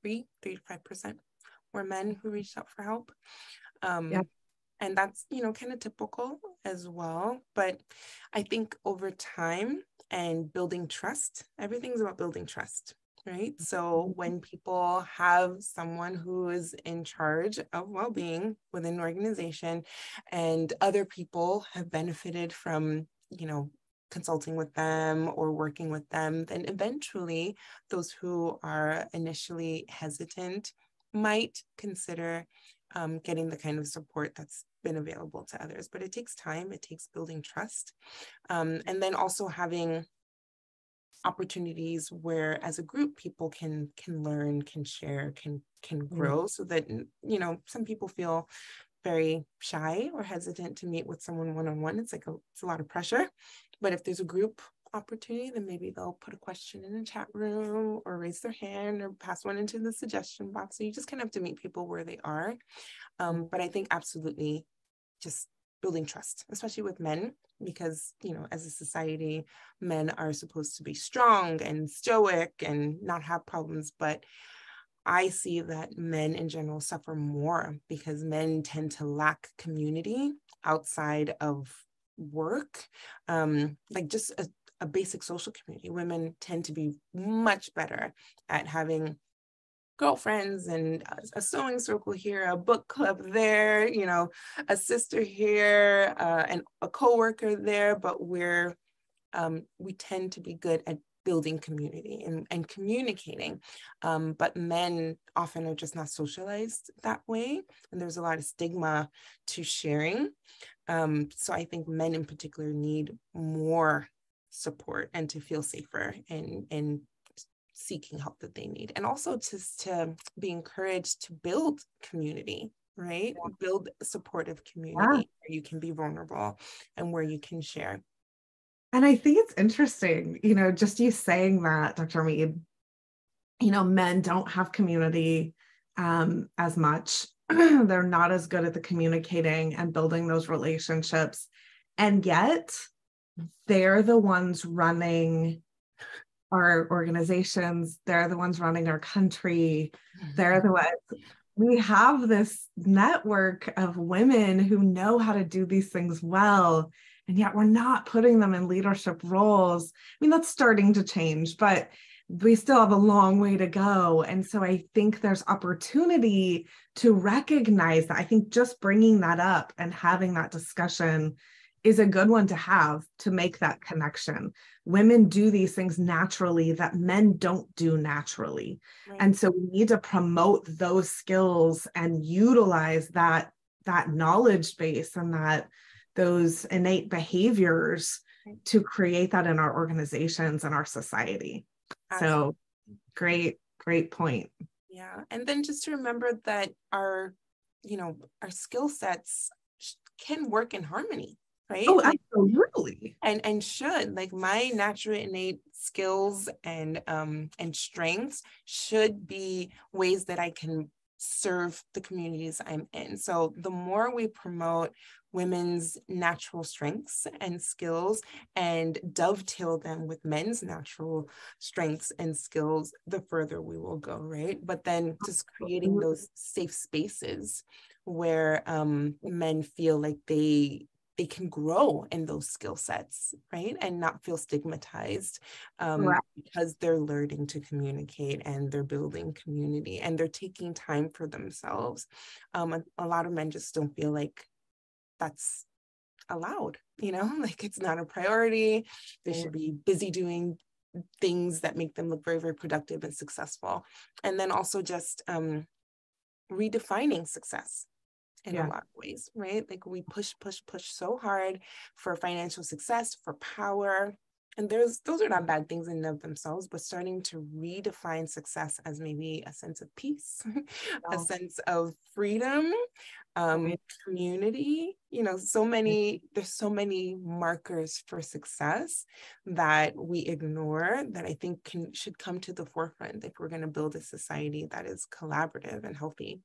three, three to five percent were men who reached out for help. Um, yeah. And that's, you know, kind of typical as well. But I think over time and building trust, everything's about building trust right? So when people have someone who is in charge of well-being within an organization and other people have benefited from, you know, consulting with them or working with them, then eventually those who are initially hesitant might consider um, getting the kind of support that's been available to others. But it takes time, it takes building trust. Um, and then also having opportunities where as a group people can can learn can share can can mm. grow mm-hmm. so that you know some people feel very shy or hesitant to meet with someone one-on-one it's like a, it's a lot of pressure but if there's a group opportunity then maybe they'll put a question in a chat room or raise their hand or pass one into the suggestion box so you just kind of have to meet people where they are um, but i think absolutely just building trust, especially with men, because, you know, as a society, men are supposed to be strong and stoic and not have problems. But I see that men in general suffer more because men tend to lack community outside of work, um, like just a, a basic social community. Women tend to be much better at having girlfriends and a sewing circle here, a book club there, you know, a sister here, uh, and a coworker there, but we're um, we tend to be good at building community and, and communicating. Um, but men often are just not socialized that way. And there's a lot of stigma to sharing. Um, so I think men in particular need more support and to feel safer and, and seeking help that they need. And also to, to be encouraged to build community right? Yeah. build a supportive community yeah. where you can be vulnerable and where you can share. And i think it's interesting you know just you saying that dr mead you know men don't have community um, as much. *clears throat* They're not as good at the communicating and building those relationships. And yet they're the ones running our organizations, they're the ones running our country, they're the mm-hmm. ones. We have this network of women who know how to do these things well, and yet we're not putting them in leadership roles. I mean, that's starting to change, but we still have a long way to go. And so I think there's opportunity to recognize that. I think just bringing that up and having that discussion is a good one to have to make that connection. Women do these things naturally that men don't do naturally. Right. And so we need to promote those skills and utilize that that knowledge base and that those innate behaviors to create that in our organizations and our society. So great, great point. Yeah. And then just to remember that our, you know, our skill sets can work in harmony right? oh absolutely. And and should like my natural innate skills and um and strengths should be ways that i can serve the communities i'm in. So the more we promote women's natural strengths and skills and dovetail them with men's natural strengths and skills, the further we will go, right? But then just creating those safe spaces where um, men feel like they they can grow in those skill sets right and not feel stigmatized um, right. because they're learning to communicate and they're building community and they're taking time for themselves um, a, a lot of men just don't feel like that's allowed you know *laughs* like it's not a priority. They should be busy doing things that make them look very very productive and successful. And then also just um redefining success in yeah. a lot of ways right? Like we push push push so hard for financial success for power and there's those are not bad things in and of themselves but starting to redefine success as maybe a sense of peace *laughs* a sense of freedom um, community you know so many there's so many markers for success that we ignore that i think can should come to the forefront if we're going to build a society that is collaborative and healthy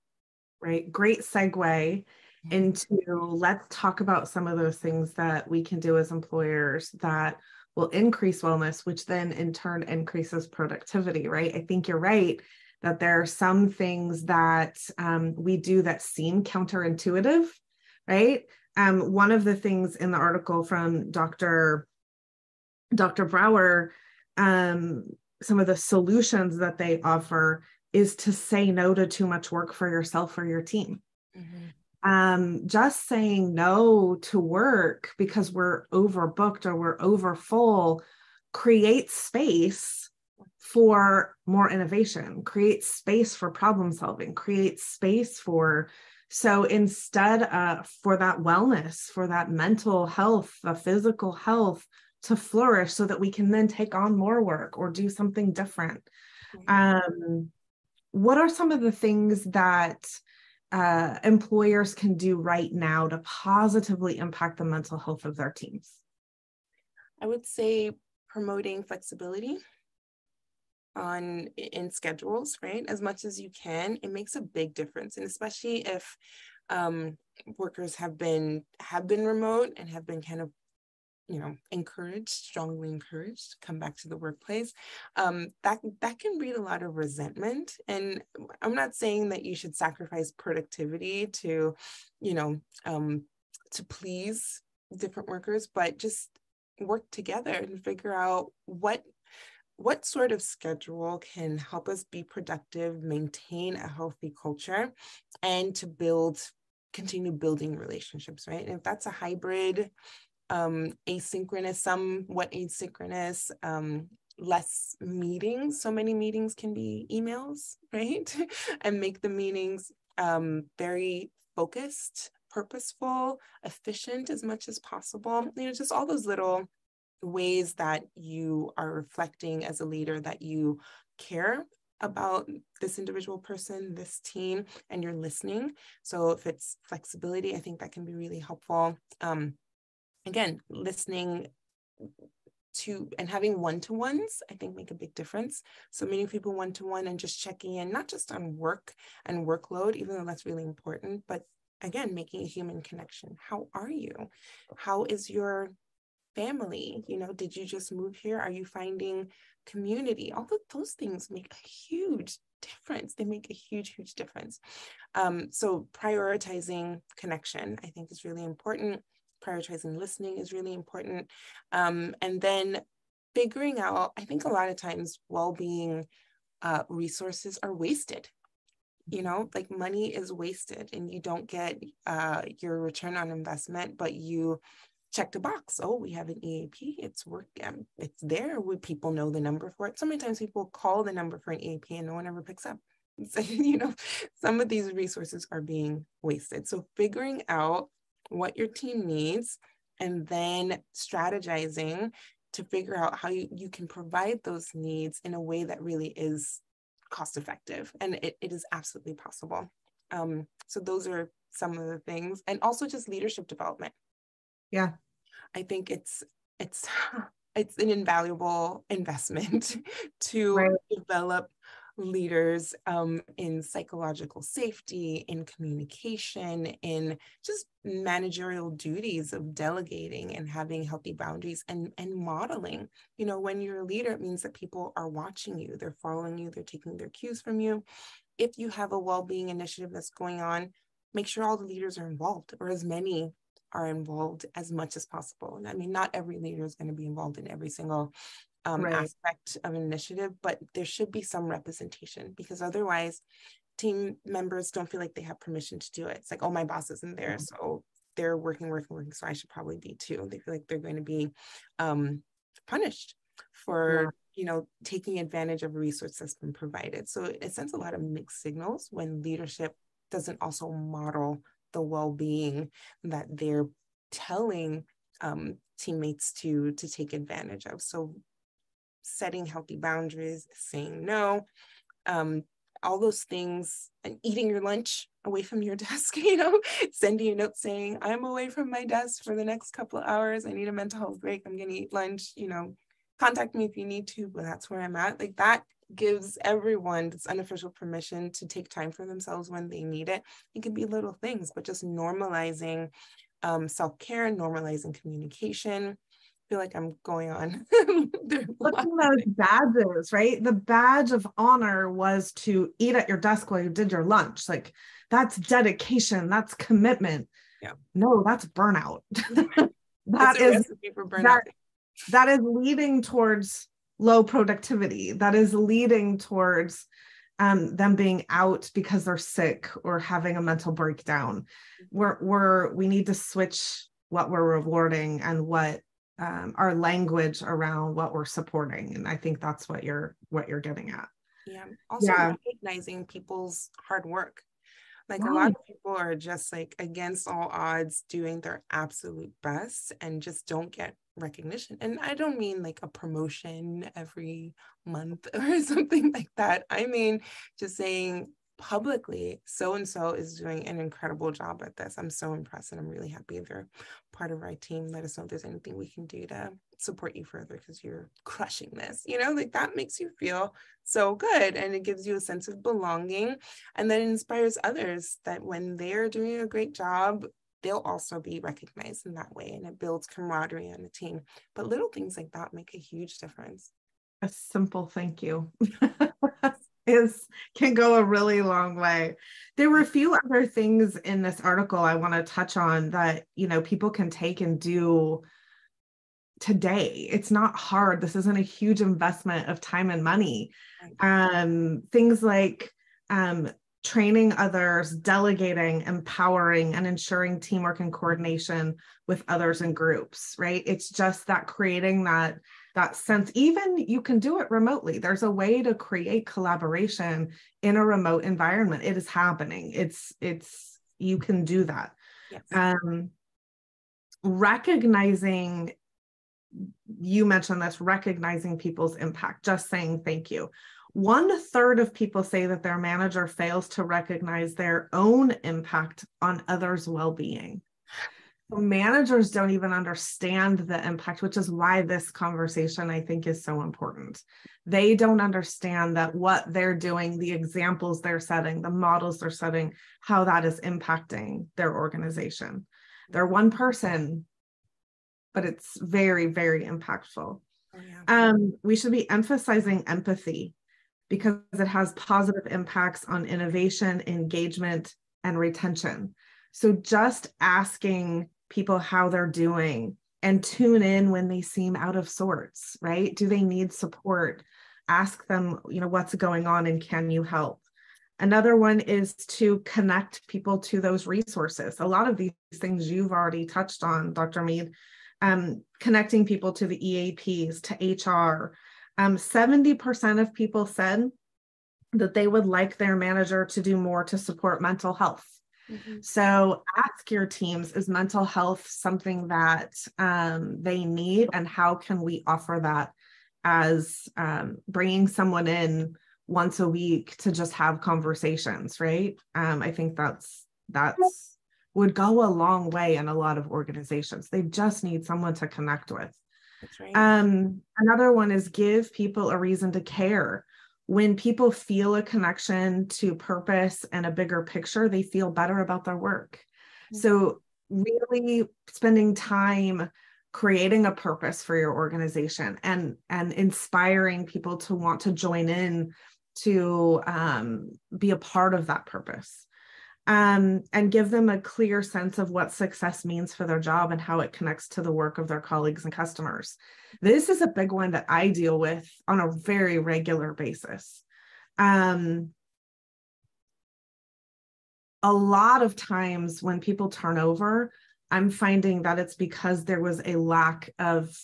right great segue into let's talk about some of those things that we can do as employers that will increase wellness, which then in turn increases productivity, right? I think you're right that there are some things that um, we do that seem counterintuitive, right? Um, one of the things in the article from Dr. Dr. Brower, um, some of the solutions that they offer is to say no to too much work for yourself or your team. Mm-hmm um, just saying no to work because we're overbooked or we're over full creates space for more innovation, creates space for problem solving, creates space for so instead uh, for that wellness, for that mental health, the physical health to flourish so that we can then take on more work or do something different. Um, what are some of the things that uh, employers can do right now to positively impact the mental health of their teams? I would say promoting flexibility on in schedules, right? As much as you can, it makes a big difference, and especially if um, workers have been have been remote and have been kind of you know encouraged strongly encouraged to come back to the workplace. Um, that that can breed a lot of resentment and i'm not saying that you should sacrifice productivity to you know um, to please different workers but just work together and figure out what what sort of schedule can help us be productive maintain a healthy culture and to build continue building relationships right? And if that's a hybrid um, asynchronous, somewhat asynchronous, um, less meetings. So many meetings can be emails, *laughs* right? and make the meetings um, very focused, purposeful, efficient as much as possible. You know, just all those little ways that you are reflecting as a leader that you care about this individual person, this team, and you're listening. So if it's flexibility, I think that can be really helpful. Um, again, listening to and having one-to-ones i think make a big difference. So meeting people one-to-one and just checking in not just on work and workload even though that's really important but again making a human connection. How are you? How is your family? You know did you just move here? Are you finding community? All of those things make a huge difference. They make a huge huge difference. Um, so prioritizing connection i think is really important prioritizing listening is really important. Um, and then figuring out i think a lot of times well-being uh, resources are wasted. You know like money is wasted and you don't get uh, your return on investment but you check the box oh we have an eap it's working um, it's there we people know the number for it. So many times people call the number for an eap and no one ever picks up. *laughs* So, you know some of these resources are being wasted. So figuring out what your team needs and then strategizing to figure out how you, you can provide those needs in a way that really is cost effective and it, it is absolutely possible. Um, so those are some of the things and also just leadership development. Yeah. I think it's it's *laughs* it's an invaluable investment *laughs* to right. develop leaders um, in psychological safety, in communication, in just managerial duties of delegating and having healthy boundaries and, and modeling. You know, when you're a leader, it means that people are watching you, they're following you, they're taking their cues from you. If you have a well being initiative that's going on, make sure all the leaders are involved or as many are involved as much as possible. And I mean, not every leader is going to be involved in every single um, right. aspect of an initiative, but there should be some representation because otherwise, team members don't feel like they have permission to do it. It's like, oh, my boss isn't there, mm-hmm. so they're working, working, working, so I should probably be too. They feel like they're going to be um, punished for yeah. you know taking advantage of a resource that's been provided. So it sends a lot of mixed signals when leadership doesn't also model the well-being that they're telling um, teammates to to take advantage of. So setting healthy boundaries, saying no, um, all those things, and eating your lunch away from your *laughs* desk, you know, sending a note saying, I'm away from my desk for the next couple of hours. I need a mental health break. I'm going to eat lunch, you know, contact me if you need to, but that's where I'm at. Like that gives everyone this unofficial permission to take time for themselves when they need it. It can be little things, but just normalizing um, self care, normalizing communication, feel like I'm going on. Look at those badges, right? The badge of honor was to eat at your desk while you did your lunch. Like that's dedication, that's commitment. Yeah. No, that's burnout. *laughs* that is burnout. That, that is leading towards low productivity. That is leading towards um, them being out because they're sick or having a mental breakdown. Mm-hmm. We're, we're we need to switch what we're rewarding and what um, our language around what we're supporting and i think that's what you're what you're getting at. Yeah also yeah. recognizing people's hard work. Like a lot of people are just like against all odds doing their absolute best and just don't get recognition and i don't mean like a promotion every month *laughs* or something like that. I mean just saying publicly so and so is doing an incredible job at this. I'm so impressed and i'm really happy they're part of our team. Let us know if there's anything we can do to support you further because you're crushing this you know like that makes you feel so good and it gives you a sense of belonging and then inspires others that when they're doing a great job they'll also be recognized in that way and it builds camaraderie on the team. But little things like that make a huge difference. A simple thank you *laughs* is can go a really long way. There were a few other things in this article I want to touch on that you know people can take and do today. It's not hard. This isn't a huge investment of time and money. Um, things like um, training others, delegating, empowering, and ensuring teamwork and coordination with others and groups, right? It's just that creating that that sense. Even you can do it remotely. There's a way to create collaboration in a remote environment. It is happening. It's it's you can do that. Yes. um recognizing you mentioned this recognizing people's impact just saying thank you. One third of people say that their manager fails to recognize their own impact on others well-being managers don't even understand the impact, which is why this conversation I think is so important. They don't understand that what they're doing, the examples they're setting, the models they're setting, how that is impacting their organization. They're one person, but it's very, very impactful. Oh, yeah. Um, we should be emphasizing empathy because it has positive impacts on innovation, engagement, and retention. So just asking people how they're doing and tune in when they seem out of sorts, right? Do they need support? Ask them, you know, what's going on and can you help? Another one is to connect people to those resources. A lot of these things you've already touched on, Dr. Mead, um, connecting people to the EAPs, to HR. Um, 70% of people said that they would like their manager to do more to support mental health. Mm-hmm. So ask your teams is mental health something that um, they need, and how can we offer that as um, bringing someone in once a week to just have conversations, right? Um, I think that's that's would go a long way in a lot of organizations. They just need someone to connect with. Right. Um, another one is give people a reason to care. When people feel a connection to purpose and a bigger picture, they feel better about their work. Mm-hmm. So, really spending time creating a purpose for your organization and and inspiring people to want to join in to um, be a part of that purpose um, and give them a clear sense of what success means for their job and how it connects to the work of their colleagues and customers. This is a big one that I deal with on a very regular basis. Um, a lot of times when people turn over, I'm finding that it's because there was a lack of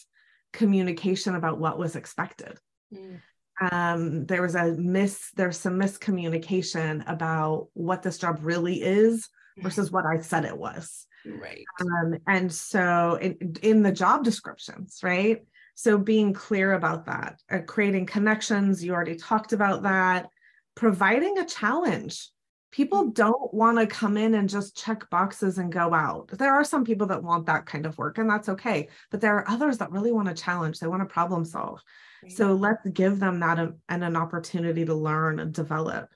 communication about what was expected. Mm um, there was a miss there's some miscommunication about what this job really is versus what I said it was. Right. Um, and so in, in the job descriptions, right? So being clear about that, uh, creating connections, you already talked about that, providing a challenge. People don't want to come in and just check boxes and go out. There are some people that want that kind of work, and that's okay. But there are others that really want to challenge, they want to problem solve. So let's give them that a, and an opportunity to learn and develop.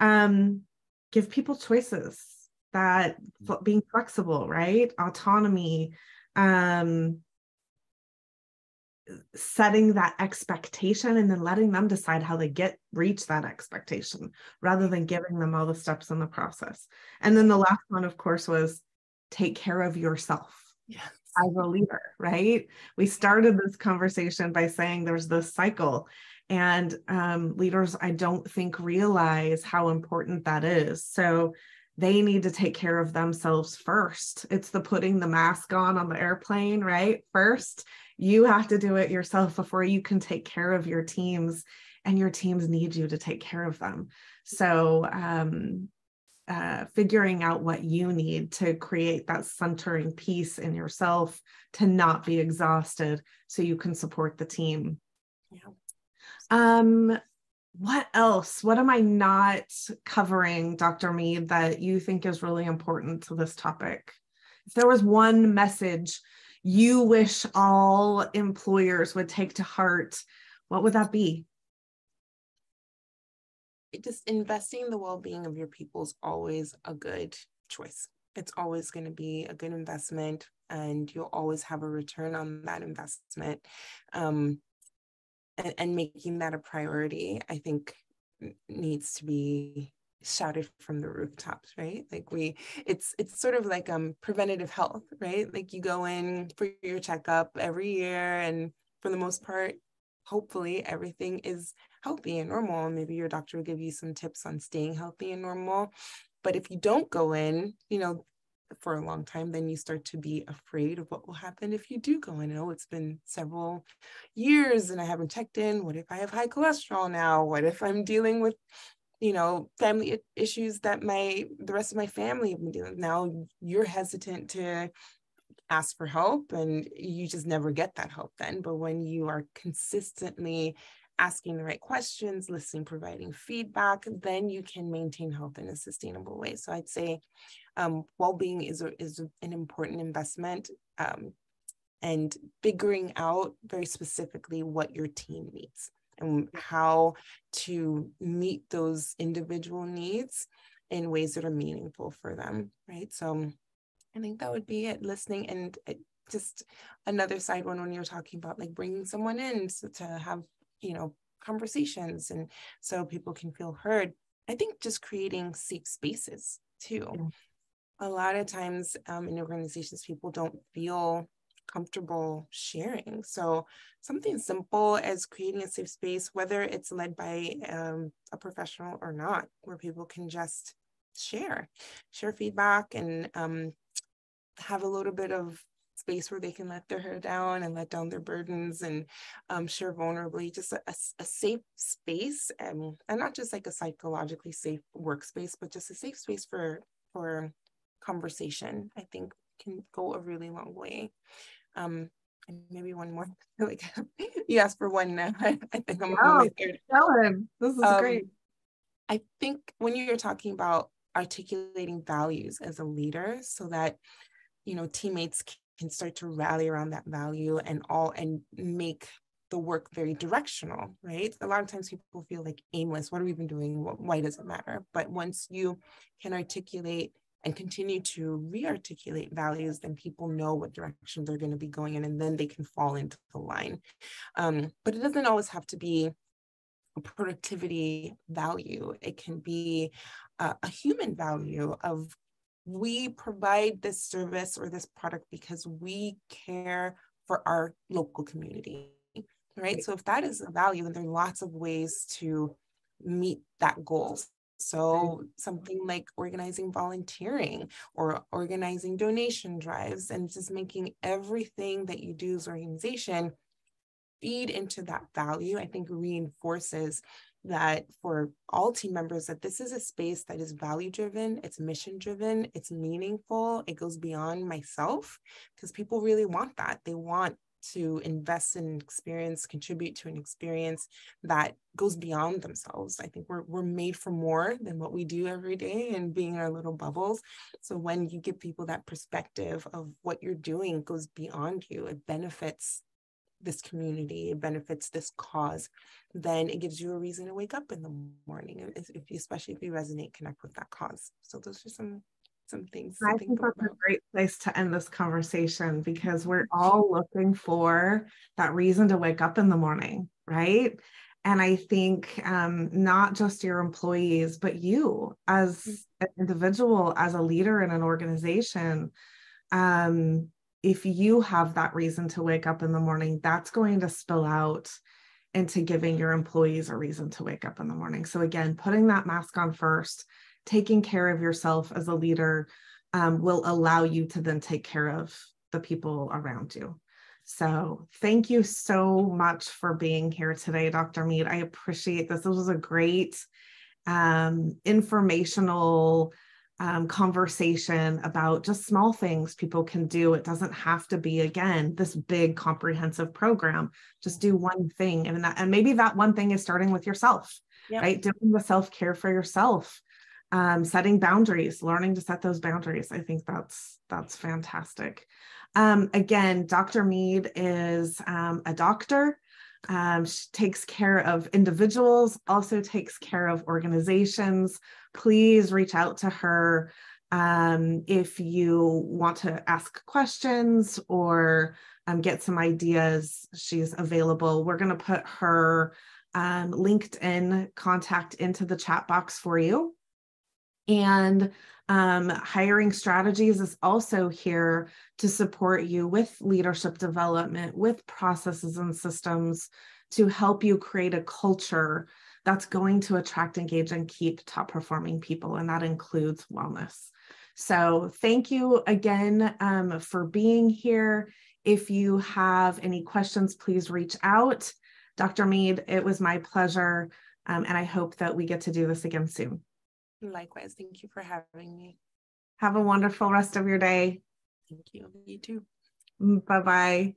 Um, give people choices that being flexible, right? Autonomy, um, setting that expectation and then letting them decide how they get reach that expectation rather than giving them all the steps in the process. And then the last one, of course, was take care of yourself. Yes as a leader, right? We started this conversation by saying there's this cycle, and um, leaders, I don't think, realize how important that is. So they need to take care of themselves first. It's the putting the mask on on the airplane, right? First, you have to do it yourself before you can take care of your teams, and your teams need you to take care of them. So, um, uh, figuring out what you need to create that centering piece in yourself to not be exhausted so you can support the team. Yeah. Um, what else? What am I not covering, Dr. Mead, that you think is really important to this topic? If there was one message you wish all employers would take to heart, what would that be? just investing in the well-being of your people is always a good choice it's always going to be a good investment and you'll always have a return on that investment um, and, and making that a priority i think needs to be shouted from the rooftops right like we it's it's sort of like um preventative health right like you go in for your checkup every year and for the most part hopefully everything is healthy and normal. Maybe your doctor will give you some tips on staying healthy and normal. But if you don't go in, you know, for a long time, then you start to be afraid of what will happen if you do go in. Oh, it's been several years and I haven't checked in. What if I have high cholesterol now? What if I'm dealing with, you know, family issues that my the rest of my family have been dealing with? Now you're hesitant to ask for help and you just never get that help then. But when you are consistently asking the right questions, listening, providing feedback, then you can maintain health in a sustainable way. So I'd say um, well-being is, a, is an important investment um, and figuring out very specifically what your team needs and how to meet those individual needs in ways that are meaningful for them, right? So I think that would be it, listening and uh, just another side one when you're talking about like bringing someone in so to have you know conversations and so people can feel heard i think just creating safe spaces too yeah. a lot of times um, in organizations people don't feel comfortable sharing so something simple as creating a safe space whether it's led by um, a professional or not where people can just share share feedback and um, have a little bit of space where they can let their hair down and let down their burdens and um, share vulnerably, just a, a, a safe space and, and not just like a psychologically safe workspace, but just a safe space for, for conversation, I think can go a really long way. Um, and maybe one more. *laughs* like *laughs* you asked for one now. *laughs* I think I'm my third. Ellen, this is um, great. I think when you're talking about articulating values as a leader so that you know teammates can start to rally around that value and all and make the work very directional right a lot of times people feel like aimless what are we even doing why does it matter but once you can articulate and continue to re-articulate values then people know what direction they're going to be going in and then they can fall into the line. Um, but it doesn't always have to be a productivity value. It can be uh, a human value of we provide this service or this product because we care for our local community right. So if that is a value then there are lots of ways to meet that goal so something like organizing volunteering or organizing donation drives and just making everything that you do as organization feed into that value i think reinforces that for all team members that this is a space that is value driven it's mission driven it's meaningful it goes beyond myself because people really want that. They want to invest in experience contribute to an experience that goes beyond themselves i think we're, we're made for more than what we do every day and being in our little bubbles so when you give people that perspective of what you're doing goes beyond you it benefits this community, it benefits this cause, then it gives you a reason to wake up in the morning, if you, especially if you resonate, connect with that cause. So those are some some things. I think that's about. a great place to end this conversation because we're all looking for that reason to wake up in the morning, right? And I think um, not just your employees, but you as mm. an individual, as a leader in an organization, um, if you have that reason to wake up in the morning, that's going to spill out into giving your employees a reason to wake up in the morning. So, again, putting that mask on first, taking care of yourself as a leader um, will allow you to then take care of the people around you. So, thank you so much for being here today, Dr. Mead. I appreciate this. This was a great um, informational um, conversation about just small things people can do. It doesn't have to be, again, this big comprehensive program. Just do one thing. And, that, and maybe that one thing is starting with yourself, yep. right? Doing the self care for yourself. Um, setting boundaries, learning to set those boundaries. I think that's that's fantastic. Um, again, Dr. Mead is um, a doctor. Um, she takes care of individuals, also takes care of organizations. Please reach out to her um, if you want to ask questions or um, get some ideas. She's available. We're going to put her LinkedIn contact into the chat box for you. And um, hiring strategies is also here to support you with leadership development, with processes and systems to help you create a culture that's going to attract, engage, and keep top performing people. And that includes wellness. So, thank you again um, for being here. If you have any questions, please reach out. Dr. Mead, it was my pleasure. Um, and I hope that we get to do this again soon. Likewise. Thank you for having me. Have a wonderful rest of your day. Thank you. You too. Bye bye.